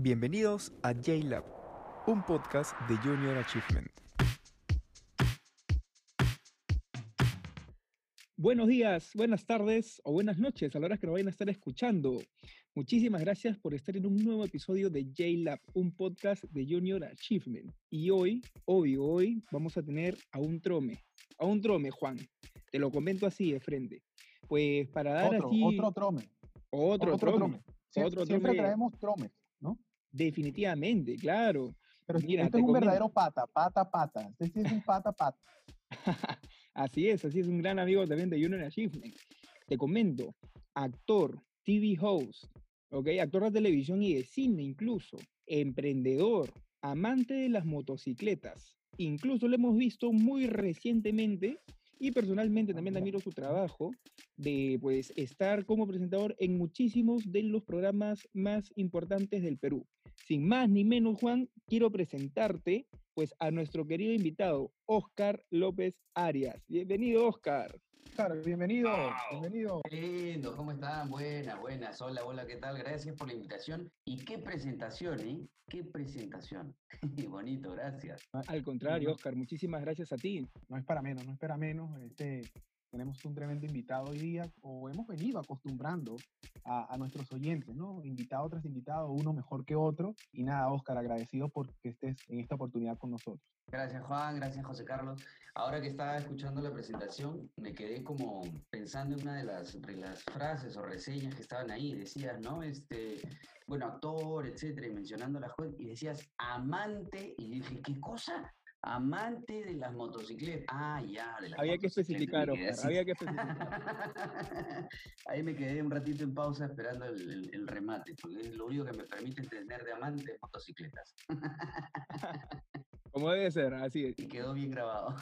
Bienvenidos a JLab, un podcast de Junior Achievement. Buenos días, buenas tardes o buenas noches a la hora que nos vayan a estar escuchando. Muchísimas gracias por estar en un nuevo episodio de JLab, un podcast de Junior Achievement. Y hoy, obvio, hoy vamos a tener a un trome, a un trome, Juan. Te lo comento así de frente. Pues para dar otro, así... Otro trome. Otro, otro trome. Siempre, otro siempre trome. traemos tromes. Definitivamente, claro. Pero Mira, este te es un comento. verdadero pata, pata, pata. Este sí es un pata, pata. Así es, así es un gran amigo también de Junior Achievement. Te comento, actor, TV host, ¿ok? Actor de televisión y de cine incluso, emprendedor, amante de las motocicletas. Incluso lo hemos visto muy recientemente y personalmente también admiro su trabajo de pues estar como presentador en muchísimos de los programas más importantes del Perú. Sin más ni menos, Juan, quiero presentarte pues a nuestro querido invitado, Oscar López Arias. Bienvenido, Oscar. Bienvenido, Wow. bienvenido. Qué lindo, ¿cómo están? Buenas, buenas. Hola, hola, ¿qué tal? Gracias por la invitación. Y qué presentación, ¿eh? Qué presentación. Bonito, gracias. Al contrario. Oscar, muchísimas gracias a ti. No es para menos, no es para menos. Este, tenemos un tremendo invitado hoy día, o hemos venido acostumbrando a, a nuestros oyentes, ¿no? Invitado tras invitado, uno mejor que otro. Y nada, Oscar, agradecido por que estés en esta oportunidad con nosotros. Gracias, Juan. Gracias, José Carlos. Ahora que estaba escuchando la presentación, me quedé como pensando en una de las, de las frases o reseñas que estaban ahí. Decías, ¿no? Este, bueno, actor, etcétera, y mencionando las cosas. Y decías, amante. Y dije, ¿qué cosa? Amante de las motocicletas. Ah, ya, de las Había que especificar, había que especificar. Ahí me quedé un ratito en pausa esperando el, el- el remate, porque es lo único que me permite entender de amante de motocicletas. Como debe ser, así es. Y quedó bien grabado.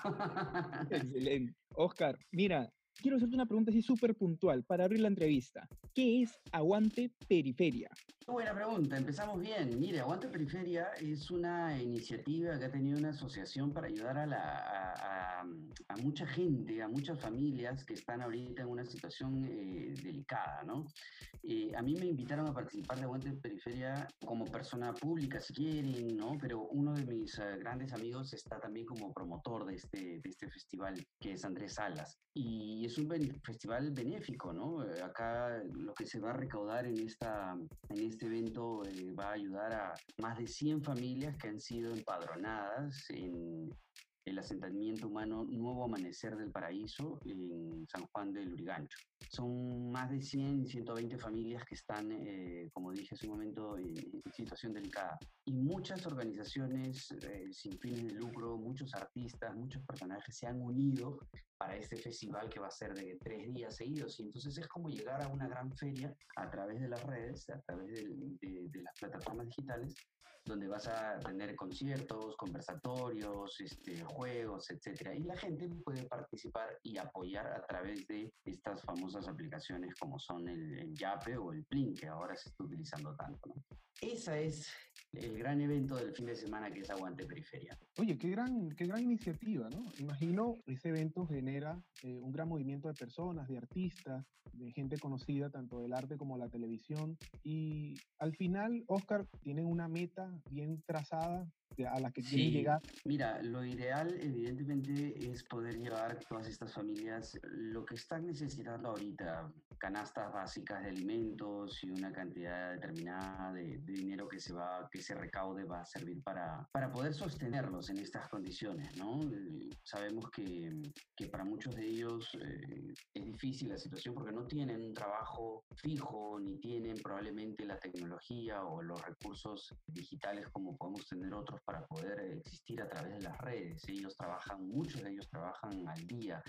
Excelente. Oscar, mira, quiero hacerte una pregunta así súper puntual para abrir la entrevista. ¿Qué es Aguante Periferia? Buena pregunta, empezamos bien. Mire, Aguante Periferia es una iniciativa que ha tenido una asociación para ayudar a, la, a, a- a mucha gente, a muchas familias que están ahorita en una situación eh, delicada, ¿no? Eh, a mí me invitaron a participar de Aguante Periferia como persona pública, si quieren, ¿no? Pero uno de mis eh, grandes amigos está también como promotor de este, de este festival, que es Andrés Salas. Y es un festival benéfico, ¿no? Eh, acá lo que se va a recaudar en, esta, en este evento eh, va a ayudar a más de 100 familias que han sido empadronadas en el asentamiento humano Nuevo Amanecer del Paraíso en San Juan del Urigancho. Son más de 100, 120 familias que están, eh, como dije hace un momento, en, en situación delicada. Y muchas organizaciones eh, sin fines de lucro, muchos artistas, muchos personajes se han unido para este festival que va a ser de tres días seguidos. Y entonces es como llegar a una gran feria a través de las redes, a través de las plataformas digitales, donde vas a tener conciertos, conversatorios, este, juegos, etcétera. Y la gente puede participar y apoyar a través de estas famosas aplicaciones como son el, el Yape o el Plin, que ahora se está utilizando tanto. Esa es el gran evento del fin de semana que es Aguante Periferia. Oye, qué gran, qué gran iniciativa, ¿no? Imagino ese evento genera eh, un gran movimiento de personas, de artistas, de gente conocida, tanto del arte como la televisión. Y al final, Oscar, tienen una meta bien trazada a la que quieren Sí. llegar. Mira, lo ideal evidentemente es poder llevar todas estas familias lo que están necesitando ahorita, canastas básicas de alimentos y una cantidad determinada de, de dinero que se va, que se recaude va a servir para, para poder sostenerlos en estas condiciones, ¿no? Eh, sabemos que, que para muchos de ellos eh, es difícil la situación porque no tienen un trabajo fijo ni tienen probablemente la tecnología o los recursos digitales como podemos tener otros para poder existir a través de las redes. Ellos trabajan, muchos de ellos trabajan al día,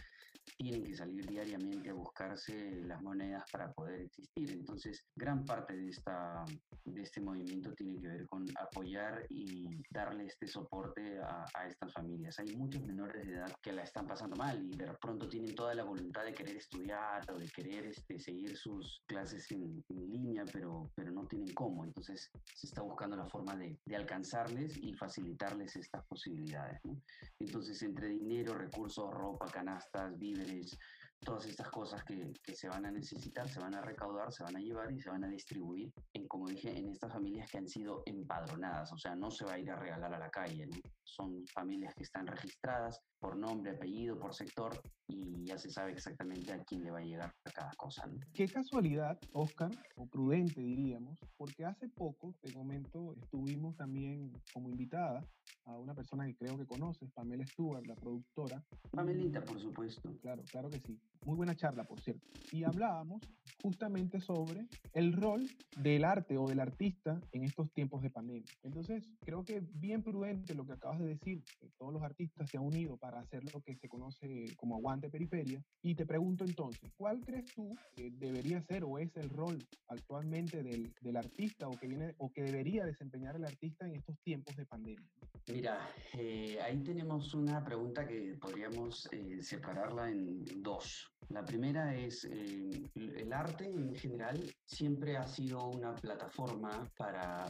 tienen que salir diariamente a buscarse las monedas para poder existir. Entonces, gran parte de, esta, de este movimiento tiene que ver con apoyar y darle este soporte a, a estas familias. Hay muchos menores de edad que la están pasando mal y de pronto tienen toda la voluntad de querer estudiar o de querer este, seguir sus clases en, en línea, pero, pero no tienen cómo. Entonces, se está buscando la forma de, de alcanzarles y facilitarles estas posibilidades. ¿no? Entonces, entre dinero, recursos, ropa, canastas, communities todas estas cosas que, que, se van a necesitar, se van a recaudar, se van a llevar y se van a distribuir en, como dije, en estas familias que han sido empadronadas, o sea, no se va a ir a regalar a la calle, ¿no? son familias que están registradas por nombre, apellido, por sector y ya se sabe exactamente a quién le va a llegar a cada cosa. ¿no? Qué casualidad, Oscar, o prudente diríamos, porque hace poco, te comento, estuvimos también como invitada a una persona que creo que conoces, Pamela Stewart, la productora. Pamelita, por supuesto. Claro, claro que sí. Muy buena charla, por cierto. Y hablábamos justamente sobre el rol del arte o del artista en estos tiempos de pandemia. Entonces, creo que bien prudente lo que acabas de decir, todos los artistas se han unido para hacer lo que se conoce como aguante periferia. Y te pregunto entonces, ¿cuál crees tú que debería ser o es el rol actualmente del, del artista o que, viene, o que debería desempeñar el artista en estos tiempos de pandemia? Mira, eh, ahí tenemos una pregunta que podríamos eh, separarla en dos. La primera es, eh, el arte en general siempre ha sido una plataforma para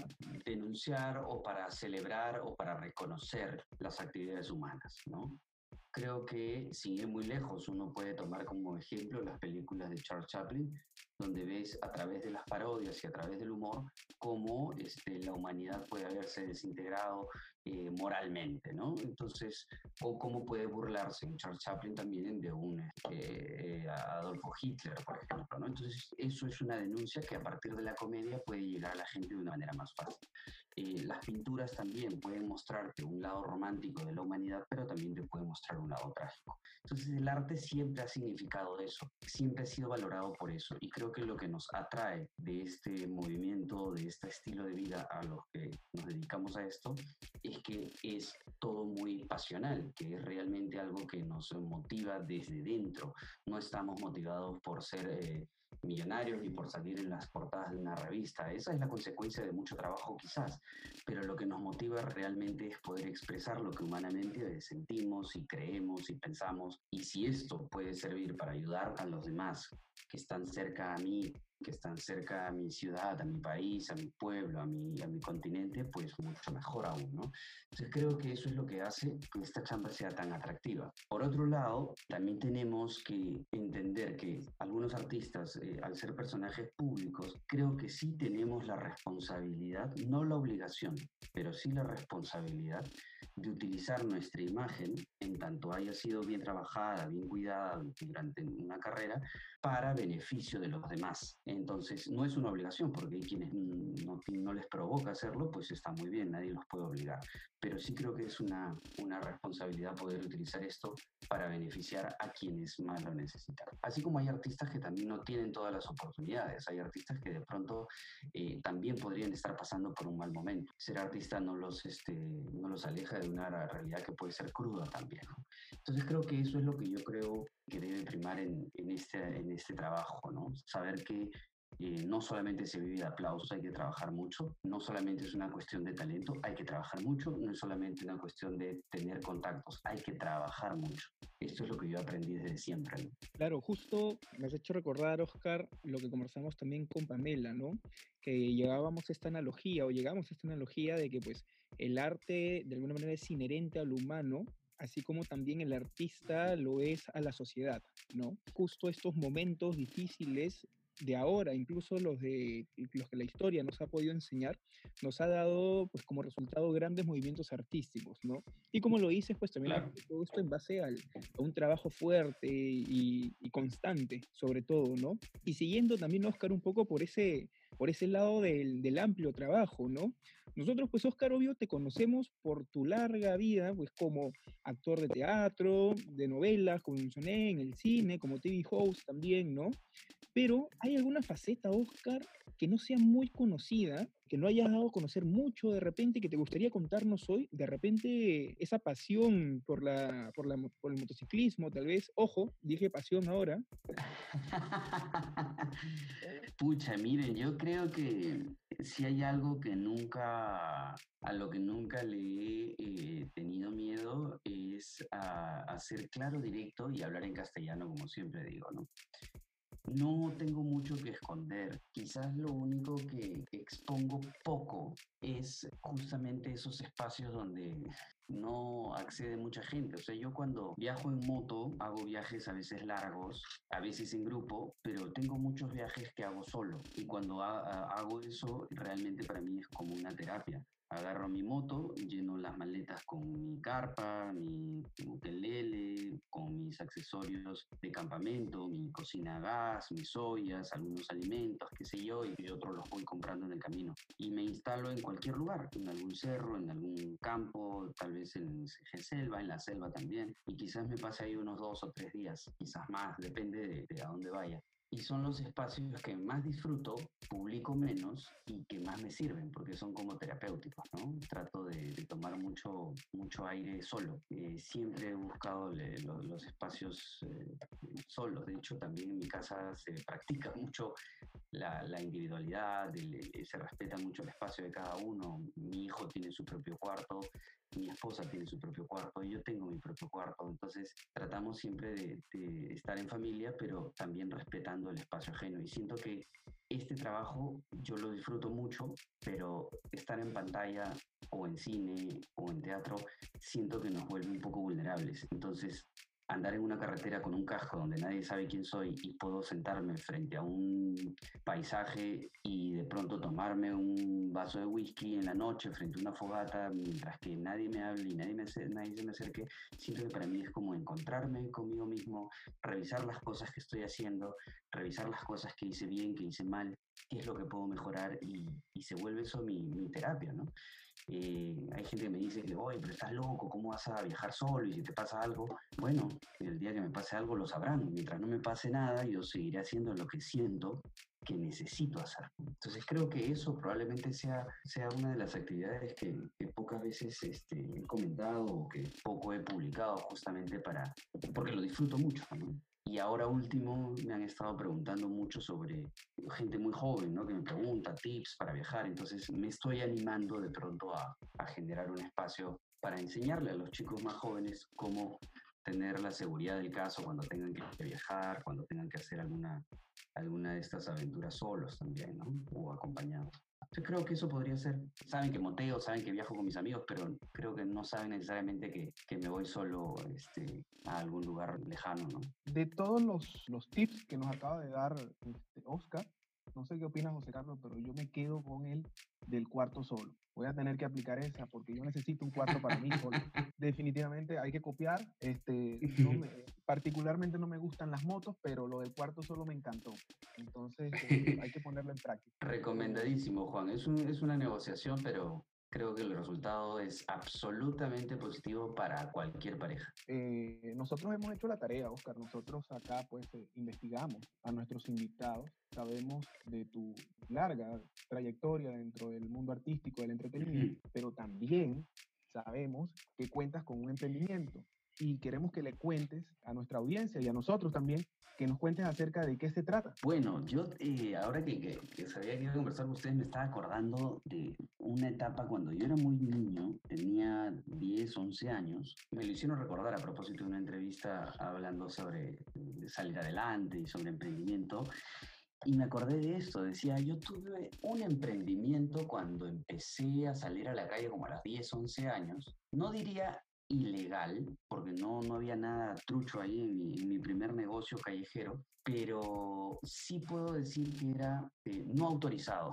denunciar o para celebrar o para reconocer las actividades humanas, ¿no? Creo que, sin ir muy lejos, uno puede tomar como ejemplo las películas de Charles Chaplin, donde ves a través de las parodias y a través del humor cómo este, la humanidad puede haberse desintegrado eh, moralmente, ¿no? Entonces, o cómo puede burlarse Charles Chaplin también de un este, eh, Adolfo Hitler, por ejemplo, ¿no? Entonces, eso es una denuncia que a partir de la comedia puede llegar a la gente de una manera más fácil. Eh, las pinturas también pueden mostrarte un lado romántico de la humanidad, pero también te pueden mostrar un lado trágico. Entonces, el arte siempre ha significado eso, siempre ha sido valorado por eso, y creo que lo que nos atrae de este movimiento, de este estilo de vida a los que nos dedicamos a esto, es que es todo muy pasional, que es realmente algo que nos motiva desde dentro. No estamos motivados por ser eh, millonarios ni por salir en las portadas de una revista. Esa es la consecuencia de mucho trabajo quizás, pero lo que nos motiva realmente es poder expresar lo que humanamente sentimos y creemos y pensamos. Y si esto puede servir para ayudar a los demás que están cerca a mí que están cerca a mi ciudad, a mi país, a mi pueblo, a mi, a mi continente, pues mucho mejor aún, ¿no? Entonces creo que eso es lo que hace que esta chamba sea tan atractiva. Por otro lado, también tenemos que entender que algunos artistas, eh, al ser personajes públicos, creo que sí tenemos la responsabilidad, no la obligación, pero sí la responsabilidad de utilizar nuestra imagen, en tanto haya sido bien trabajada, bien cuidada durante una carrera, para beneficio de los demás. Entonces, no es una obligación, porque hay quienes no, no, les provoca hacerlo, pues está muy bien, nadie los puede obligar. Pero sí creo que es una, una responsabilidad poder utilizar esto para beneficiar a quienes más lo necesitan. Así como hay artistas que también no tienen todas las oportunidades, hay artistas que de pronto eh, también podrían estar pasando por un mal momento. Ser artista no los, este, no los aleja de una realidad que puede ser cruda también. Entonces creo que eso es lo que yo creo que debe primar en, en, este, en este trabajo, ¿no? Saber que eh, no solamente se vive de aplausos, hay que trabajar mucho, no solamente es una cuestión de talento, hay que trabajar mucho, no es solamente una cuestión de tener contactos, hay que trabajar mucho. Esto es lo que yo aprendí desde siempre. Claro, justo me has hecho recordar, Oscar, lo que conversamos también con Pamela, ¿no? Que llegábamos a esta analogía o llegamos a esta analogía de que pues el arte de alguna manera es inherente al humano, así como también el artista lo es a la sociedad, ¿no? Justo estos momentos difíciles de ahora, incluso los de los que la historia nos ha podido enseñar, nos ha dado pues como resultado grandes movimientos artísticos, ¿no? Y como lo dices, pues también todo esto en base al, a un trabajo fuerte y, y, constante, sobre todo, ¿no? Y siguiendo también, Oscar, un poco por ese, por ese lado del, del, amplio trabajo, ¿no? Nosotros, pues, Oscar, obvio, te conocemos por tu larga vida, pues, como actor de teatro, de novelas, como mencioné, en el cine, como TV host también, ¿no? Pero ¿hay alguna faceta, Oscar, que no sea muy conocida, que no hayas dado a conocer mucho de repente, que te gustaría contarnos hoy? De repente, esa pasión por, la, por, la, por el motociclismo, tal vez. Ojo, dije pasión ahora. Pucha, miren, yo creo que si hay algo que nunca, a lo que nunca le he eh, tenido miedo, es a, a ser claro, directo y hablar en castellano, como siempre digo, ¿no? No tengo mucho que esconder. Quizás lo único que expongo poco es justamente esos espacios donde no accede mucha gente. O sea, yo cuando viajo en moto hago viajes a veces largos, a veces en grupo, pero tengo muchos viajes que hago solo. Y cuando hago eso, realmente para mí es como una terapia agarro mi moto, lleno las maletas con mi carpa, mi ukelele, con mis accesorios de campamento, mi cocina a gas, mis ollas, algunos alimentos, qué sé yo, y otros los voy comprando en el camino. Y me instalo en cualquier lugar, en algún cerro, en algún campo, tal vez en, selva, en la selva también, y quizás me pase ahí unos dos o tres días, quizás más, depende de, de a dónde vaya y son los espacios que más disfruto, publico menos y que más me sirven porque son como terapéuticos, ¿no? Trato de, tomar mucho, mucho aire solo. Eh, siempre he buscado los espacios eh, solos. De hecho, también en mi casa se practica mucho la, individualidad, se respeta mucho el espacio de cada uno. Mi hijo tiene su propio cuarto, mi esposa tiene su propio cuarto yo tengo mi propio cuarto. Entonces tratamos siempre de, estar en familia, pero también respetando el espacio ajeno. Y siento que este trabajo yo lo disfruto mucho, pero estar en pantalla o en cine o en teatro siento que nos vuelve un poco vulnerables. Entonces andar en una carretera con un casco donde nadie sabe quién soy y puedo sentarme frente a un paisaje y de pronto tomarme un vaso de whisky en la noche frente a una fogata mientras que nadie me hable y nadie, me, nadie se me acerque, siento que para mí es como encontrarme conmigo mismo, revisar las cosas que estoy haciendo, revisar las cosas que hice bien, que hice mal, qué es lo que puedo mejorar y, y se vuelve eso mi, mi terapia, ¿no? Eh, hay gente que me dice que, oye, pero estás loco, ¿cómo vas a viajar solo? Y si te pasa algo, bueno, el día que me pase algo lo sabrán. Mientras no me pase nada, yo seguiré haciendo lo que siento que necesito hacer. Entonces creo que eso probablemente sea, sea una de las actividades que, pocas veces este, he comentado o que poco he publicado justamente para, porque lo disfruto mucho. ¿no? Y ahora último me han estado preguntando mucho sobre gente muy joven, ¿no? Que me pregunta tips para viajar. Entonces me estoy animando de pronto a, a generar un espacio para enseñarle a los chicos más jóvenes cómo tener la seguridad del caso cuando tengan que viajar, cuando tengan que hacer alguna, alguna de estas aventuras solos también, ¿no? O acompañados. Yo creo que eso podría ser. Saben que moteo, saben que viajo con mis amigos, pero creo que no saben necesariamente que, que me voy solo este, a algún lugar lejano, ¿no? De todos los, los tips que nos acaba de dar este, Oscar, no sé qué opinas, José Carlos, pero yo me quedo con el del cuarto solo. Voy a tener que aplicar esa porque yo necesito un cuarto para mí solo. Definitivamente hay que copiar. Este, particularmente no me gustan las motos, pero lo del cuarto solo me encantó. Entonces eh, hay que ponerlo en práctica. Recomendadísimo, Juan. Es, es una negociación, pero creo que el resultado es absolutamente positivo para cualquier pareja. Eh, nosotros hemos hecho la tarea, Oscar. Nosotros acá pues eh, investigamos a nuestros invitados. Sabemos de tu larga trayectoria dentro del mundo artístico, del entretenimiento, pero también sabemos que cuentas con un emprendimiento y queremos que le cuentes a nuestra audiencia y a nosotros también que nos cuentes acerca de qué se trata. Bueno, yo eh, ahora que, que, sabía que iba a conversar con ustedes, me estaba acordando de una etapa cuando yo era muy niño, tenía 10, 11 años. Me lo hicieron recordar a propósito de una entrevista hablando sobre salir adelante y sobre emprendimiento. Y me acordé de esto, decía, yo tuve un emprendimiento cuando empecé a salir a la calle como a los 10, 11 años. No diría ilegal, porque no, no había nada trucho ahí en mi, primer negocio callejero, pero sí puedo decir que era eh, no autorizado,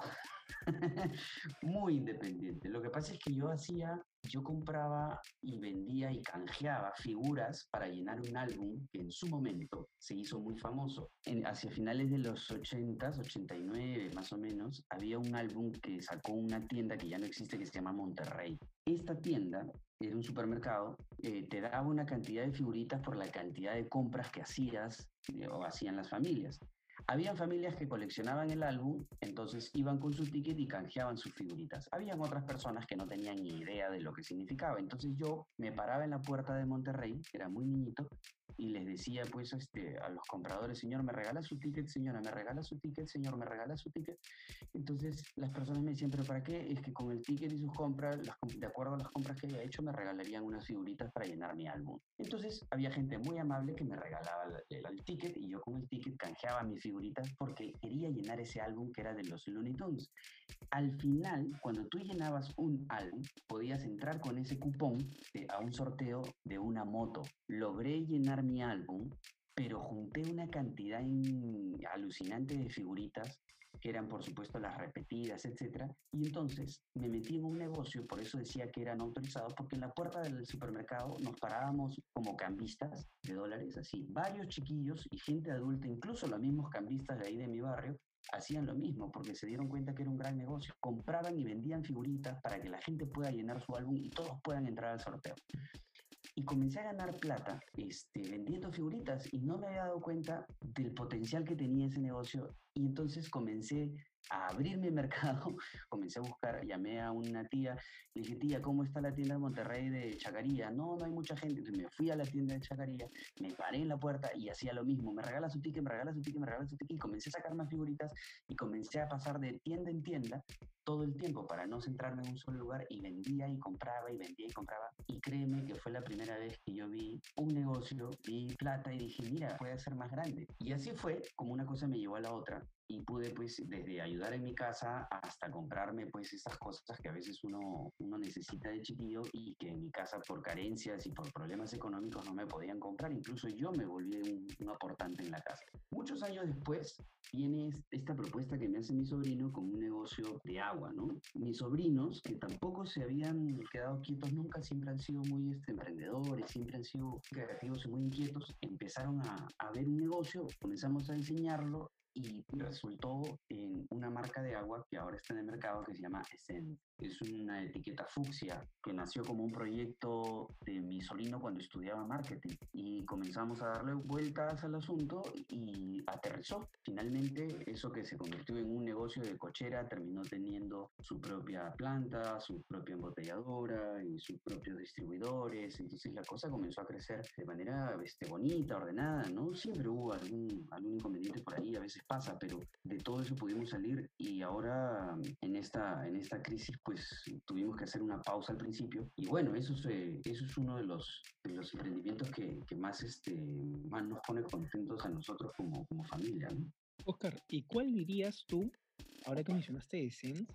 muy independiente. Lo que pasa es que yo hacía, yo compraba y vendía y canjeaba figuras para llenar un álbum que en su momento se hizo muy famoso. En, hacia finales de los 80s, 89 más o menos, había un álbum que sacó una tienda que ya no existe que se llama Monterrey. Esta tienda era un supermercado, eh, te daba una cantidad de figuritas por la cantidad de compras que hacías eh, o hacían las familias. Habían familias que coleccionaban el álbum, entonces iban con su ticket y canjeaban sus figuritas. Habían otras personas que no tenían ni idea de lo que significaba. Entonces yo me paraba en la puerta de Monterrey, era muy niñito, y les decía pues este, a los compradores, señor, me regala su ticket, señora, me regala su ticket, señor, me regala su ticket. Entonces las personas me decían, pero ¿para qué? Es que con el ticket y sus compras, de acuerdo a las compras que había hecho, me regalarían unas figuritas para llenar mi álbum. Entonces había gente muy amable que me regalaba el, el ticket y yo con el ticket canjeaba mis figuritas porque quería llenar ese álbum que era de los Looney Tunes. Al final, cuando tú llenabas un álbum, podías entrar con ese cupón a un sorteo de una moto. Logré llenar mi álbum, pero junté una cantidad alucinante de figuritas que eran por supuesto las repetidas, etcétera, y entonces me metí en un negocio, por eso decía que eran autorizados, porque en la puerta del supermercado nos parábamos como cambistas de dólares, así, varios chiquillos y gente adulta, incluso los mismos cambistas de ahí de mi barrio, hacían lo mismo porque se dieron cuenta que era un gran negocio. Compraban y vendían figuritas para que la gente pueda llenar su álbum y todos puedan entrar al sorteo y comencé a ganar plata este, vendiendo figuritas y no me había dado cuenta del potencial que tenía ese negocio y entonces comencé a abrir mi mercado, comencé a buscar, llamé a una tía, le dije, tía, ¿cómo está la tienda de Monterrey de Chacaría? No, no hay mucha gente. Entonces me fui a la tienda de Chacaría, me paré en la puerta y hacía lo mismo, me regala su ticket, me regala su ticket, me regala su ticket y comencé a sacar más figuritas y comencé a pasar de tienda en tienda todo el tiempo para no centrarme en un solo lugar y vendía y compraba y vendía y compraba. Y créeme que fue la primera vez que yo vi un negocio, vi plata y dije, mira, puede ser más grande. Y así fue como una cosa me llevó a la otra y pude pues desde ayudar en mi casa hasta comprarme pues estas cosas que a veces uno, uno necesita de chiquillo y que en mi casa por carencias y por problemas económicos no me podían comprar. Incluso yo me volví un, un aportante en la casa. Muchos años después viene esta propuesta que me hace mi sobrino con un negocio de agua, ¿no? Mis sobrinos, que tampoco se habían quedado quietos nunca, siempre han sido muy este, emprendedores, siempre han sido creativos y muy inquietos, empezaron a, a ver un negocio, comenzamos a diseñarlo y resultó en una marca de agua que ahora está en el mercado que se llama Essence. Es una etiqueta fucsia que nació como un proyecto de mi sobrino cuando estudiaba marketing y comenzamos a darle vueltas al asunto y aterrizó. Finalmente eso que se convirtió en un negocio de cochera terminó teniendo su propia planta, su propia embotelladora y sus propios distribuidores. Entonces la cosa comenzó a crecer de manera este, bonita, ordenada, ¿no? Siempre hubo algún, algún inconveniente por ahí, a veces pasa, pero de todo eso pudimos salir y ahora en esta, en esta crisis pues tuvimos que hacer una pausa al principio. Y bueno, eso es, eso es uno de los, de los emprendimientos que, que, más, este, más nos pone contentos a nosotros como, como familia. ¿no? Oscar, ¿y cuál dirías tú, ahora que mencionaste Essence,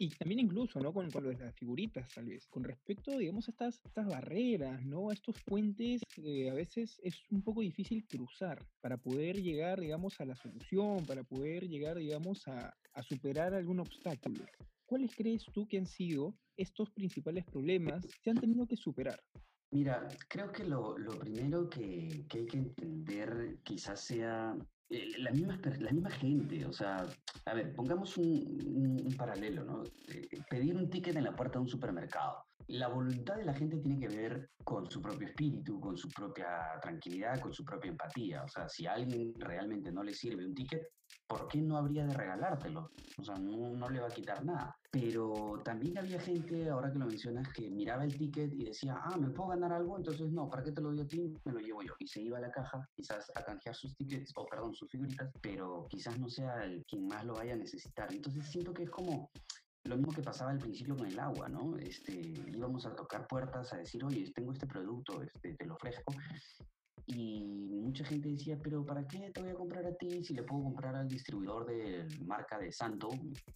y también incluso, ¿no? Con, con las figuritas, tal vez. Con respecto, digamos, a estas, estas barreras, ¿no? A estos puentes que a veces es un poco difícil cruzar para poder llegar, digamos, a la solución, para poder llegar, digamos, a, a superar algún obstáculo. ¿Cuáles crees tú que han sido estos principales problemas que han tenido que superar? Mira, creo que lo, lo primero que, que, hay que entender quizás sea eh, la, misma, la gente. O sea, a ver, pongamos un, paralelo, ¿no? Eh, pedir un ticket en la puerta de un supermercado. La voluntad de la gente tiene que ver con su propio espíritu, con su propia tranquilidad, con su propia empatía. O sea, si a alguien realmente no le sirve un ticket, ¿por qué no habría de regalártelo? O sea, no, no, le va a quitar nada. Pero también había gente, ahora que lo mencionas, que miraba el ticket y decía, ah, ¿me puedo ganar algo? Entonces, no, ¿para qué te lo doy a ti? Me lo llevo yo. Y se iba a la caja, quizás a canjear sus tickets, o perdón, sus figuritas, pero quizás no sea el quien más lo vaya a necesitar. Entonces, siento que es como lo mismo que pasaba al principio con el agua, ¿no? Este, íbamos a tocar puertas a decir, oye, tengo este producto, este, te lo ofrezco, y mucha gente decía, pero ¿para qué te voy a comprar a ti si le puedo comprar al distribuidor de marca de Santo?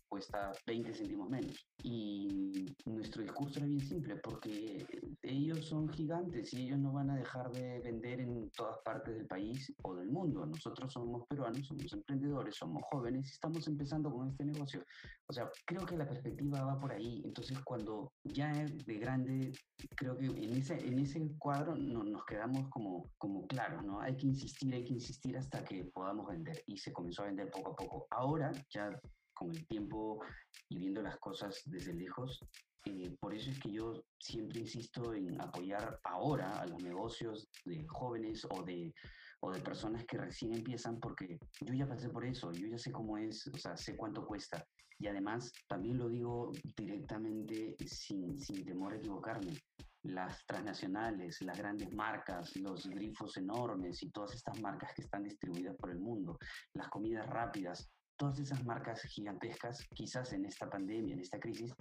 Cuesta 20 céntimos menos. Y nuestro discurso era bien simple, porque ellos son gigantes y ellos no van a dejar de vender en todas partes del país o del mundo. Nosotros somos peruanos, somos emprendedores, somos jóvenes y estamos empezando con este negocio. O sea, creo que la perspectiva va por ahí. Entonces, cuando ya de grande, creo que en ese, en ese cuadro no, nos quedamos como, como claros, ¿no? Hay que insistir, hay que insistir hasta que podamos vender. Y se comenzó a vender poco a poco. Ahora, ya con el tiempo y viendo las cosas desde lejos, eh, por eso es que yo siempre insisto en apoyar ahora a los negocios de jóvenes o de, o de personas que recién empiezan, porque yo ya pasé por eso, yo ya sé cómo es, o sea, sé cuánto cuesta. Y además, también lo digo directamente sin, sin temor a equivocarme. Las transnacionales, las grandes marcas, los grifos enormes y todas estas marcas que están distribuidas por el mundo, las comidas rápidas, todas esas marcas gigantescas, quizás en esta pandemia, en esta crisis,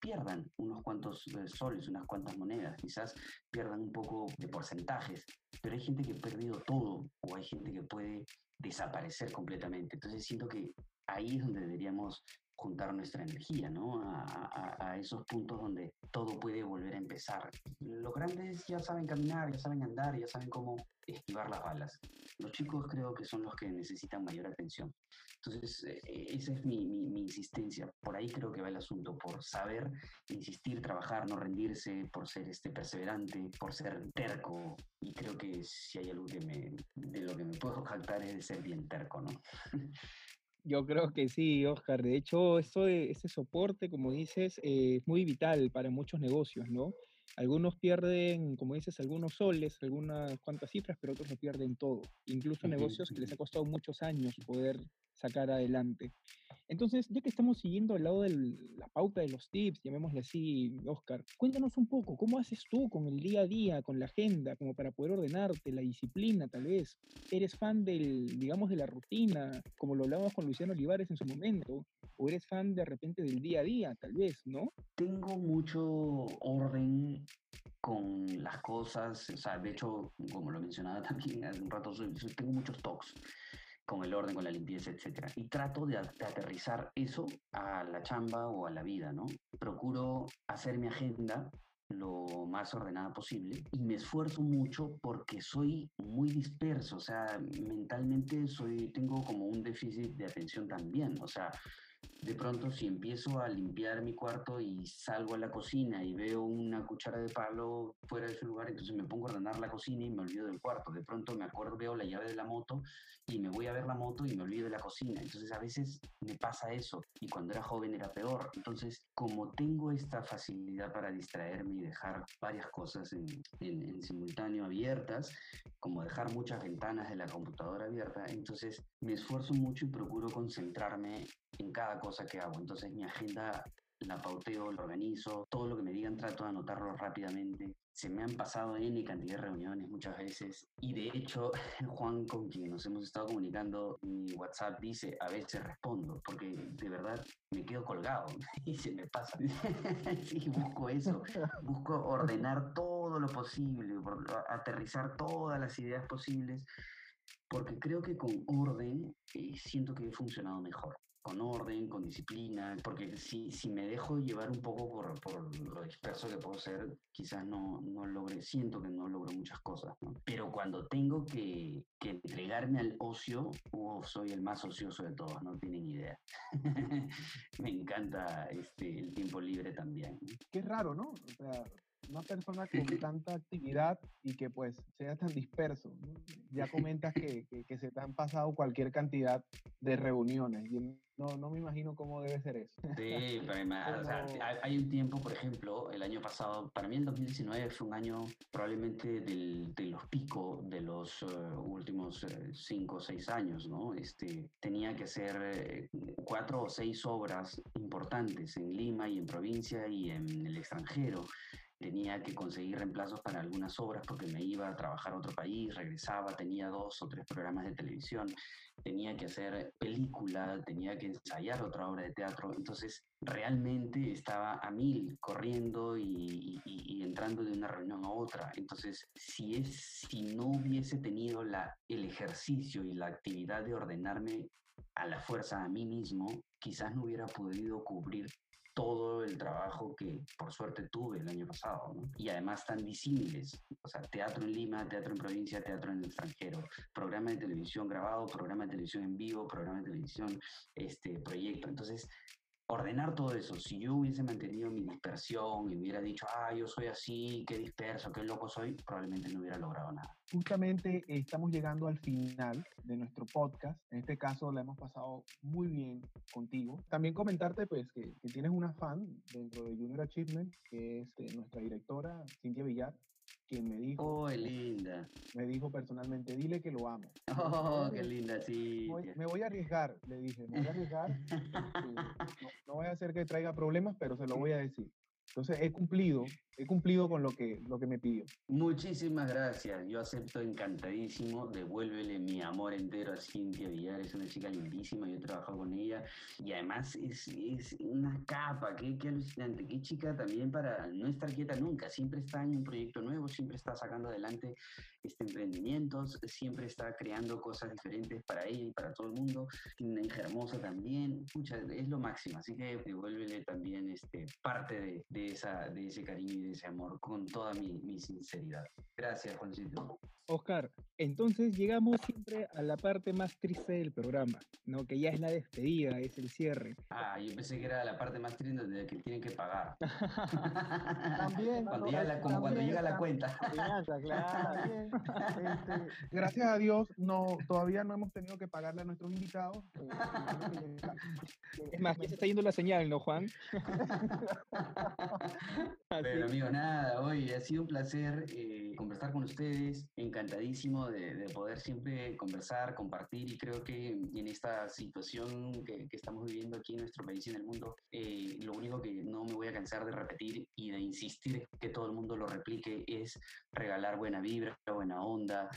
pierdan unos cuantos eh, soles, unas cuantas monedas, quizás pierdan un poco de porcentajes, pero hay gente que ha perdido todo o hay gente que puede desaparecer completamente. Entonces siento que ahí es donde deberíamos juntar nuestra energía, ¿no? A, a, esos puntos donde todo puede volver a empezar. Los grandes ya saben caminar, ya saben andar, ya saben cómo esquivar las balas. Los chicos creo que son los que necesitan mayor atención. Entonces, eh, esa es mi, mi, mi, insistencia. Por ahí creo que va el asunto, por saber insistir, trabajar, no rendirse, por ser este perseverante, por ser terco. Y creo que si hay algo que me, de lo que me puedo jactar es de ser bien terco, ¿no? Yo creo que sí, Oscar. De hecho, esto de, ese soporte, como dices, eh, es muy vital para muchos negocios, ¿no? Algunos pierden, como dices, algunos soles, algunas cuantas cifras, pero otros lo pierden todo. Incluso negocios que les ha costado muchos años poder sacar adelante. Entonces, ya que estamos siguiendo al lado de la pauta de los tips, llamémosle así, Oscar, cuéntanos un poco, ¿cómo haces tú con el día a día, con la agenda, como para poder ordenarte, la disciplina tal vez? ¿Eres fan del, digamos, de la rutina, como lo hablábamos con Luciano Olivares en su momento? ¿O eres fan de repente del día a día, tal vez, no? Tengo mucho orden con las cosas, o sea, de hecho, como lo mencionaba también hace un rato, tengo muchos talks con el orden, con la limpieza, etc. Y trato de, aterrizar eso a la chamba o a la vida, ¿no? Procuro hacer mi agenda lo más ordenada posible y me esfuerzo mucho porque soy muy disperso, o sea, mentalmente soy, tengo como un déficit de atención también, o sea, de pronto si empiezo a limpiar mi cuarto y salgo a la cocina y veo una cuchara de palo fuera de su lugar, entonces me pongo a ordenar la cocina y me olvido del cuarto. De pronto me acuerdo, veo la llave de la moto y me voy a ver la moto y me olvido de la cocina. Entonces a veces me pasa eso y cuando era joven era peor. Entonces como tengo esta facilidad para distraerme y dejar varias cosas en, en simultáneo abiertas, como dejar muchas ventanas de la computadora abierta, entonces me esfuerzo mucho y procuro concentrarme en cada cosa que hago. Entonces mi agenda la pauteo, la organizo, todo lo que me digan trato de anotarlo rápidamente. Se me han pasado N cantidad de reuniones muchas veces y de hecho Juan con quien nos hemos estado comunicando, mi WhatsApp dice a veces respondo porque de verdad me quedo colgado y se me pasa. sí, busco eso, busco ordenar todo lo posible, aterrizar todas las ideas posibles porque creo que con orden eh, siento que he funcionado mejor con orden, con disciplina, porque si, si me dejo llevar un poco por, por lo disperso que puedo ser, quizás no, no logre, siento que no logro muchas cosas, ¿no? Pero cuando tengo que, que entregarme al ocio, soy el más ocioso de todos, no tienen idea. me encanta este, el tiempo libre también. Qué raro, ¿no? O sea, una persona con tanta actividad y que pues sea tan disperso. Ya comentas que, que, se te han pasado cualquier cantidad de reuniones y no, no me imagino cómo debe ser eso. Sí, pero o sea, hay un tiempo, por ejemplo, el año pasado, para mí el 2019 fue un año probablemente del, de los picos de los eh, últimos eh, cinco o seis años, ¿no? Este, tenía que hacer eh, cuatro o seis obras importantes en Lima y en provincia y en el extranjero tenía que conseguir reemplazos para algunas obras porque me iba a trabajar a otro país, regresaba, tenía dos o tres programas de televisión, tenía que hacer película, tenía que ensayar otra obra de teatro, entonces realmente estaba a mil corriendo y, entrando de una reunión a otra. Entonces, si, es, si no hubiese tenido la, el ejercicio y la actividad de ordenarme a la fuerza a mí mismo, quizás no hubiera podido cubrir todo el trabajo que por suerte tuve el año pasado. Y además tan disímiles, o sea, teatro en Lima, teatro en provincia, teatro en el extranjero, programa de televisión grabado, programa de televisión en vivo, programa de televisión, este, proyecto. Entonces, ordenar todo eso. Si yo hubiese mantenido mi dispersión y hubiera dicho, ah, yo soy así, qué disperso, qué loco soy, probablemente no hubiera logrado nada. Justamente estamos llegando al final de nuestro podcast. En este caso la hemos pasado muy bien contigo. También comentarte pues que, tienes una fan dentro de Junior Achievement, que es eh, nuestra directora, Cintia Villar, quien me dijo. ¡Oh, linda! Me dijo personalmente, dile que lo amo. ¡Oh, qué linda, sí! me voy a arriesgar, le dije, me voy a arriesgar. no, voy a hacer que traiga problemas, pero se lo voy a decir. Entonces he cumplido he cumplido con lo que, lo que me pidió. Muchísimas gracias. Yo acepto encantadísimo. Devuélvele mi amor entero a Cintia Villar. Es una chica lindísima. Yo he trabajado con ella. Y además es, es una capa. Qué, qué alucinante. Qué chica también para no estar quieta nunca. Siempre está en un proyecto nuevo. Siempre está sacando adelante este emprendimientos. Siempre está creando cosas diferentes para ella y para todo el mundo. Una hija hermosa también. Pucha, es lo máximo. Así que devuélvele también este, parte de, de, esa, de ese cariño y de ese amor con toda mi, mi sinceridad. Gracias, Juancito. Oscar, entonces llegamos siempre a la parte más triste del programa, ¿no? Que ya es la despedida, es el cierre. Ah, yo pensé que era la parte más triste de que tienen que pagar. También, cuando no, llega la, como cuando también llega la está- cuenta. Claro. Este, gracias a Dios, no, todavía no hemos tenido que pagarle a nuestros invitados. eh, que Es más, ya se está yendo la señal, ¿no, Juan? Así Pero amigo, nada, hoy ha sido un placer eh, conversar con ustedes, encantadísimo de, de poder siempre conversar, compartir y creo que en esta situación que, que estamos viviendo aquí en nuestro país y en el mundo, eh, lo único que no me voy a cansar de repetir y de insistir que todo el mundo lo replique es regalar buena vibra, buena onda,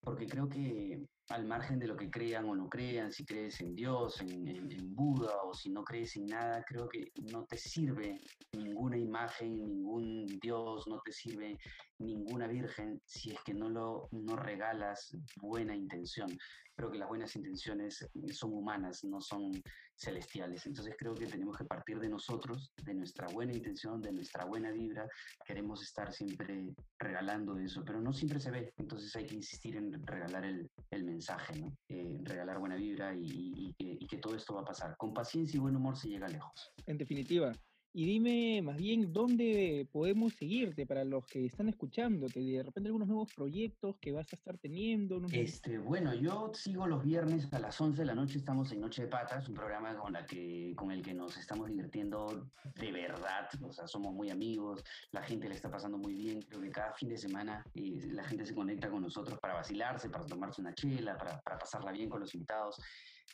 porque creo que al margen de lo que crean o no crean, si crees en Dios, en, en- en Buda o si no crees en nada, creo que no te sirve ninguna imagen, ningún Dios, no te sirve ninguna virgen si es que no lo no regalas buena intención. Creo que las buenas intenciones son humanas, no son celestiales. Entonces creo que tenemos que partir de nosotros, de nuestra buena intención, de nuestra buena vibra. Queremos estar siempre regalando eso, pero no siempre se ve. Entonces hay que insistir en regalar el, mensaje, ¿no? Eh, regalar buena vibra y que, y que todo esto va a pasar. Con paciencia y buen humor se llega lejos. En definitiva. Y dime más bien dónde podemos seguirte para los que están escuchándote, de repente algunos nuevos proyectos que vas a estar teniendo. nuevos- Este, bueno, yo sigo los viernes a las 11 de la noche, estamos en Noche de Patas, un programa con, la que, con el que nos estamos divirtiendo de verdad, o sea, somos muy amigos, la gente le está pasando muy bien, creo que cada fin de semana eh, la gente se conecta con nosotros para vacilarse, para tomarse una chela, para, para pasarla bien con los invitados.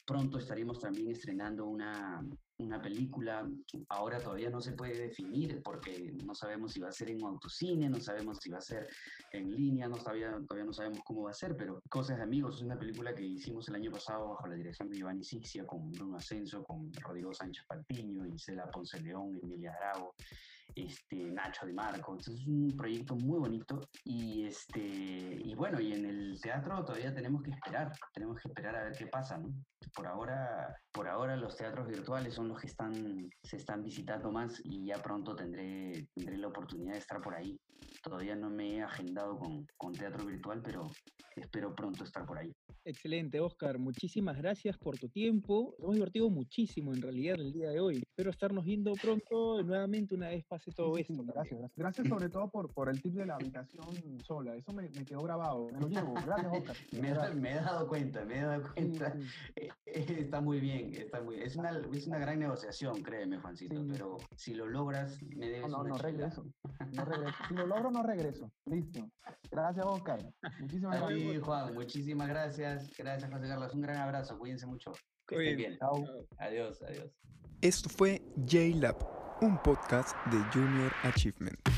Pronto estaremos también estrenando una, una película. Ahora todavía no se puede definir porque no sabemos si va a ser en autocine, no sabemos si va a ser en línea, no todavía, todavía no sabemos cómo va a ser, pero Cosas de Amigos es una película que hicimos el año pasado bajo la dirección de Giovanni Sixia, con Bruno Ascenso, con Rodrigo Sánchez Paltiño, Isela Ponce León, Emilia Drago, este, Nacho de Marco. Entonces es un proyecto muy bonito y, este, y bueno, y en el teatro todavía tenemos que esperar, tenemos que esperar a ver qué pasa, ¿no? Por ahora, por ahora los teatros virtuales son los que están, se están visitando más y ya pronto tendré, tendré la oportunidad de estar por ahí. Todavía no me he agendado con, con teatro virtual, pero espero pronto estar por ahí. Excelente, Oscar. Muchísimas gracias por tu tiempo. Nos hemos divertido muchísimo en realidad el día de hoy. Espero estarnos viendo pronto nuevamente una vez pase todo Sí, sí, esto. sí, también. gracias, gracias. Gracias sobre todo por, por el tip de la habitación sola. Eso me, me quedó grabado. Me lo llevo. Gracias, Oscar. Me, he- verdad. me he dado cuenta, me he dado cuenta. sí. Eh, eh, Está muy bien, está muy Es una, es una gran negociación, créeme, Juancito, Sí. pero si lo logras, me debes No, no, una no chela. regreso. No regreso. Si lo logro, no regreso. Listo. Gracias, Oscar. Muchísimas gracias. Juan, muchísimas gracias. Gracias, José Carlos. Un gran abrazo. Cuídense mucho. Que estén bien. Chao. Chao. Adiós, adiós. Esto fue J-Lab, un podcast de Junior Achievement.